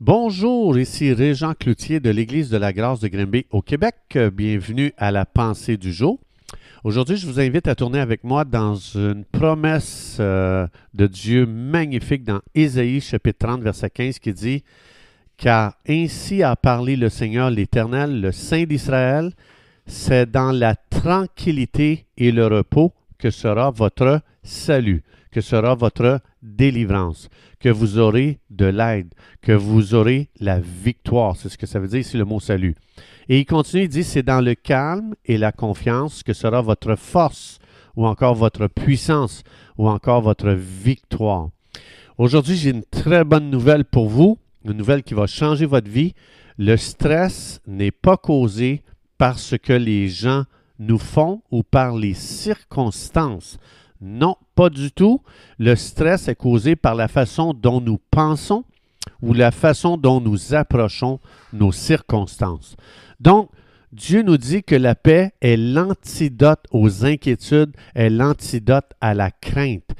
Bonjour, ici Régent Cloutier de l'Église de la Grâce de Grimby au Québec. Bienvenue à la pensée du jour. Aujourd'hui, je vous invite à tourner avec moi dans une promesse euh, de Dieu magnifique dans Ésaïe chapitre 30 verset 15 qui dit Car ainsi a parlé le Seigneur l'Éternel, le Saint d'Israël, c'est dans la tranquillité et le repos que sera votre salut, que sera votre délivrance, que vous aurez de l'aide, que vous aurez la victoire. C'est ce que ça veut dire ici le mot salut. Et il continue, il dit, c'est dans le calme et la confiance que sera votre force ou encore votre puissance ou encore votre victoire. Aujourd'hui, j'ai une très bonne nouvelle pour vous, une nouvelle qui va changer votre vie. Le stress n'est pas causé par ce que les gens nous font ou par les circonstances. Non, pas du tout. Le stress est causé par la façon dont nous pensons ou la façon dont nous approchons nos circonstances. Donc, Dieu nous dit que la paix est l'antidote aux inquiétudes, est l'antidote à la crainte.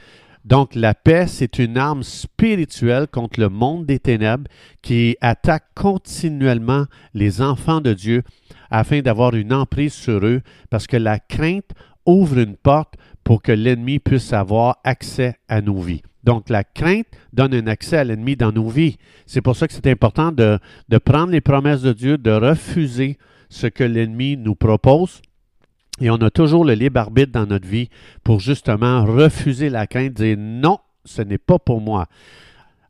Donc, la paix, c'est une arme spirituelle contre le monde des ténèbres qui attaque continuellement les enfants de Dieu afin d'avoir une emprise sur eux, parce que la crainte ouvre une porte pour que l'ennemi puisse avoir accès à nos vies. Donc, la crainte donne un accès à l'ennemi dans nos vies. C'est pour ça que c'est important de, prendre les promesses de Dieu, de refuser ce que l'ennemi nous propose. Et on a toujours le libre arbitre dans notre vie pour justement refuser la crainte, dire non, ce n'est pas pour moi.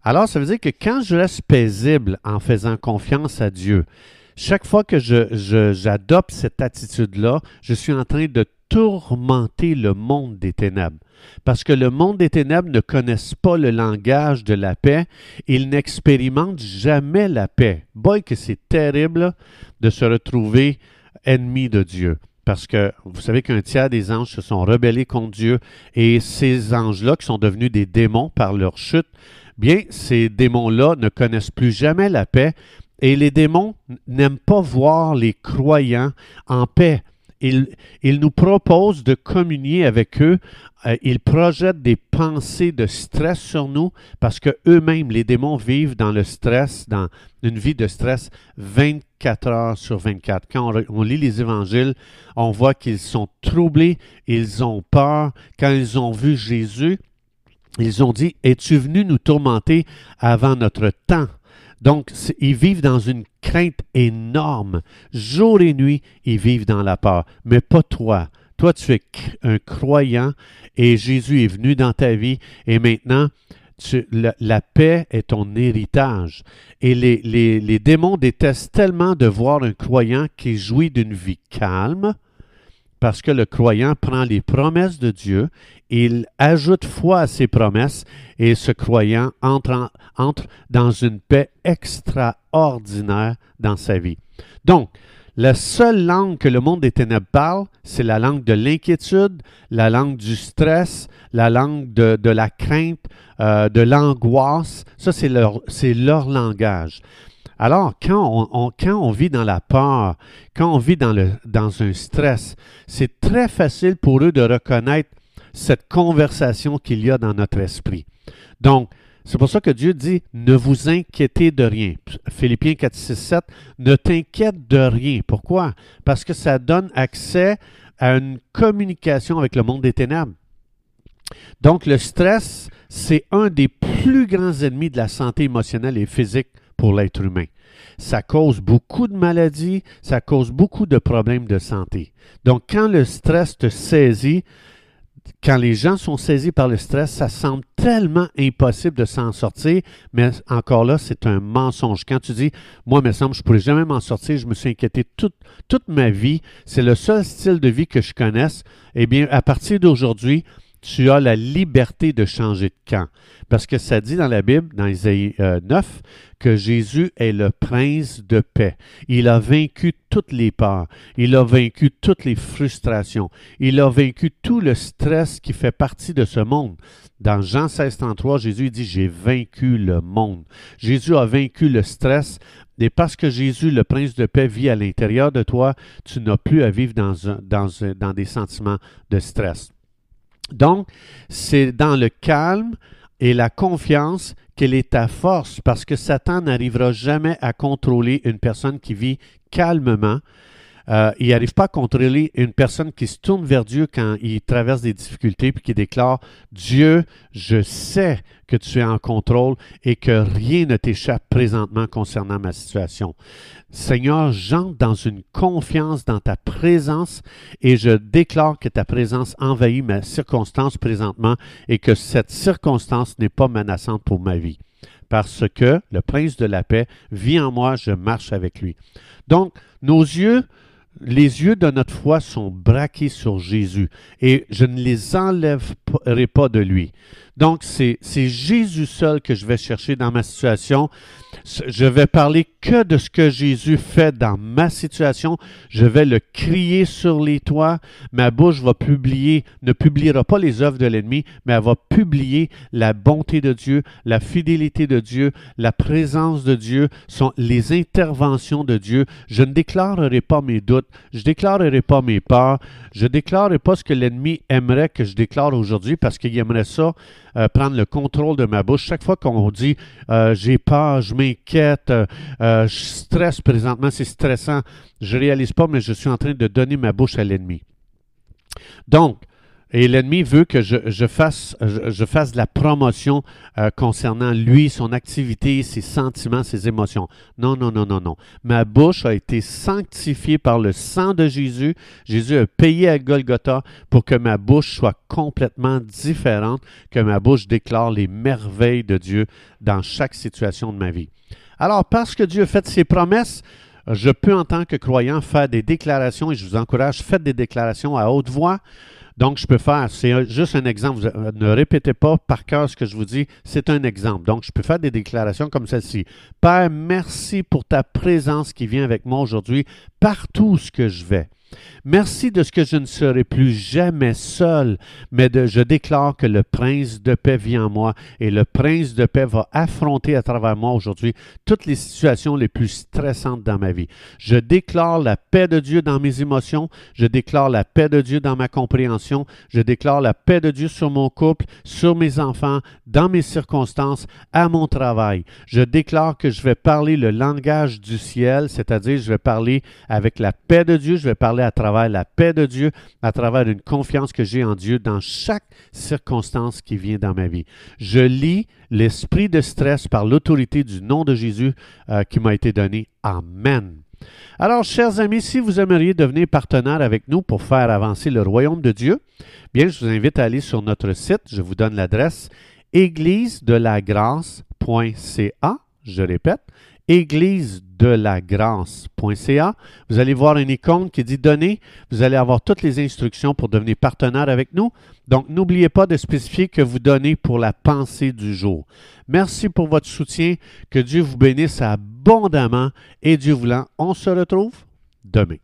Alors, ça veut dire que quand je reste paisible en faisant confiance à Dieu, chaque fois que j'adopte cette attitude-là, je suis en train de tourmenter le monde des ténèbres. Parce que le monde des ténèbres ne connaissent pas le langage de la paix, ils n'expérimentent jamais la paix. Boy, que c'est terrible de se retrouver ennemi de Dieu. Parce que vous savez qu'un tiers des anges se sont rebellés contre Dieu et ces anges-là, qui sont devenus des démons par leur chute, bien, ces démons-là ne connaissent plus jamais la paix et les démons n'aiment pas voir les croyants en paix ils, nous proposent de communier avec eux. Euh, ils projettent des pensées de stress sur nous parce que eux-mêmes, les démons, vivent dans le stress, dans une vie de stress 24 heures sur 24. Quand on, on lit les évangiles, on voit qu'ils sont troublés, ils ont peur. Quand ils ont vu Jésus, ils ont dit, es-tu venu nous tourmenter avant notre temps? Donc, ils vivent dans une crainte énorme. Jour et nuit, ils vivent dans la peur. Mais pas toi. Toi, tu es un croyant et Jésus est venu dans ta vie et maintenant, la, paix est ton héritage. Et les, les démons détestent tellement de voir un croyant qui jouit d'une vie calme, parce que le croyant prend les promesses de Dieu, il ajoute foi à ses promesses et ce croyant entre, dans une paix extraordinaire dans sa vie. Donc, la seule langue que le monde des ténèbres parle, c'est la langue de l'inquiétude, la langue du stress, la langue de, la crainte, euh, de l'angoisse. Ça, c'est leur langage. Alors, quand on, vit dans la peur, quand on vit dans, dans un stress, c'est très facile pour eux de reconnaître cette conversation qu'il y a dans notre esprit. Donc, c'est pour ça que Dieu dit ne vous inquiétez de rien. Philippiens 4, 6, 7, ne t'inquiète de rien. Pourquoi? Parce que ça donne accès à une communication avec le monde des ténèbres. Donc, le stress, c'est un des plus grands ennemis de la santé émotionnelle et physique pour l'être humain. Ça cause beaucoup de maladies, ça cause beaucoup de problèmes de santé. Donc, quand le stress te saisit, quand les gens sont saisis par le stress, ça semble tellement impossible de s'en sortir, mais encore là, c'est un mensonge. Quand tu dis, moi, me semble, je ne pourrais jamais m'en sortir, je me suis inquiété toute, toute ma vie, c'est le seul style de vie que je connaisse, eh bien, à partir d'aujourd'hui, tu as la liberté de changer de camp. Parce que ça dit dans la Bible, dans Isaïe 9, euh, que Jésus est le prince de paix. Il a vaincu toutes les peurs. Il a vaincu toutes les frustrations. Il a vaincu tout le stress qui fait partie de ce monde. Dans Jean 16, 33, Jésus dit, j'ai vaincu le monde. Jésus a vaincu le stress. Et parce que Jésus, le prince de paix, vit à l'intérieur de toi, tu n'as plus à vivre dans, des sentiments de stress. Donc, c'est dans le calme, et la confiance qu'elle est ta force parce que Satan n'arrivera jamais à contrôler une personne qui vit calmement. Euh, il n'arrive pas à contrôler une personne qui se tourne vers Dieu quand il traverse des difficultés puis qui déclare Dieu, je sais que tu es en contrôle et que rien ne t'échappe présentement concernant ma situation. Seigneur, j'entre dans une confiance dans ta présence et je déclare que ta présence envahit ma circonstance présentement et que cette circonstance n'est pas menaçante pour ma vie. Parce que le prince de la paix vit en moi, je marche avec lui. Donc, nos yeux les yeux de notre foi sont braqués sur Jésus et je ne les enlèverai pas de lui. Donc, c'est Jésus seul que je vais chercher dans ma situation. Je vais parler que de ce que Jésus fait dans ma situation. Je vais le crier sur les toits. Ma bouche va publier, ne publiera pas les œuvres de l'ennemi, mais elle va publier la bonté de Dieu, la fidélité de Dieu, la présence de Dieu, sont les interventions de Dieu. Je ne déclarerai pas mes doutes, je déclarerai pas mes peurs, je déclarerai pas ce que l'ennemi aimerait que je déclare aujourd'hui parce qu'il aimerait ça euh, prendre le contrôle de ma bouche. Chaque fois qu'on dit euh, j'ai peur, je m'inquiète, euh, je stresse présentement, c'est stressant, je réalise pas, mais je suis en train de donner ma bouche à l'ennemi. Donc, et l'ennemi veut que je, fasse, je, fasse de la promotion euh, concernant lui, son activité, ses sentiments, ses émotions. Non, non, non, non, non. Ma bouche a été sanctifiée par le sang de Jésus. Jésus a payé à Golgotha pour que ma bouche soit complètement différente, que ma bouche déclare les merveilles de Dieu dans chaque situation de ma vie. Alors, parce que Dieu fait ses promesses, je peux en tant que croyant faire des déclarations et je vous encourage, faites des déclarations à haute voix. Donc, je peux faire, c'est juste un exemple. ne répétez pas par cœur ce que je vous dis, c'est un exemple. Donc, je peux faire des déclarations comme celle-ci. Père, merci pour ta présence qui vient avec moi aujourd'hui partout où que je vais. Merci de ce que je ne serai plus jamais seul, mais de, je déclare que le prince de paix vient en moi et le prince de paix va affronter à travers moi aujourd'hui toutes les situations les plus stressantes dans ma vie. Je déclare la paix de Dieu dans mes émotions, je déclare la paix de Dieu dans ma compréhension, je déclare la paix de Dieu sur mon couple, sur mes enfants, dans mes circonstances, à mon travail. Je déclare que je vais parler le langage du ciel, c'est-à-dire je vais parler avec la paix de Dieu, je vais parler à travers la paix de Dieu, à travers une confiance que j'ai en Dieu dans chaque circonstance qui vient dans ma vie. Je lis l'esprit de stress par l'autorité du nom de Jésus euh, qui m'a été donné. Amen. Alors, chers amis, si vous aimeriez devenir partenaire avec nous pour faire avancer le royaume de Dieu, bien, je vous invite à aller sur notre site. Je vous donne l'adresse église de la grâce.ca. Je répète, église. Vous allez voir une icône qui dit Donner. Vous allez avoir toutes les instructions pour devenir partenaire avec nous. Donc, n'oubliez pas de spécifier que vous donnez pour la pensée du jour. Merci pour votre soutien. Que Dieu vous bénisse abondamment et Dieu voulant, on se retrouve demain.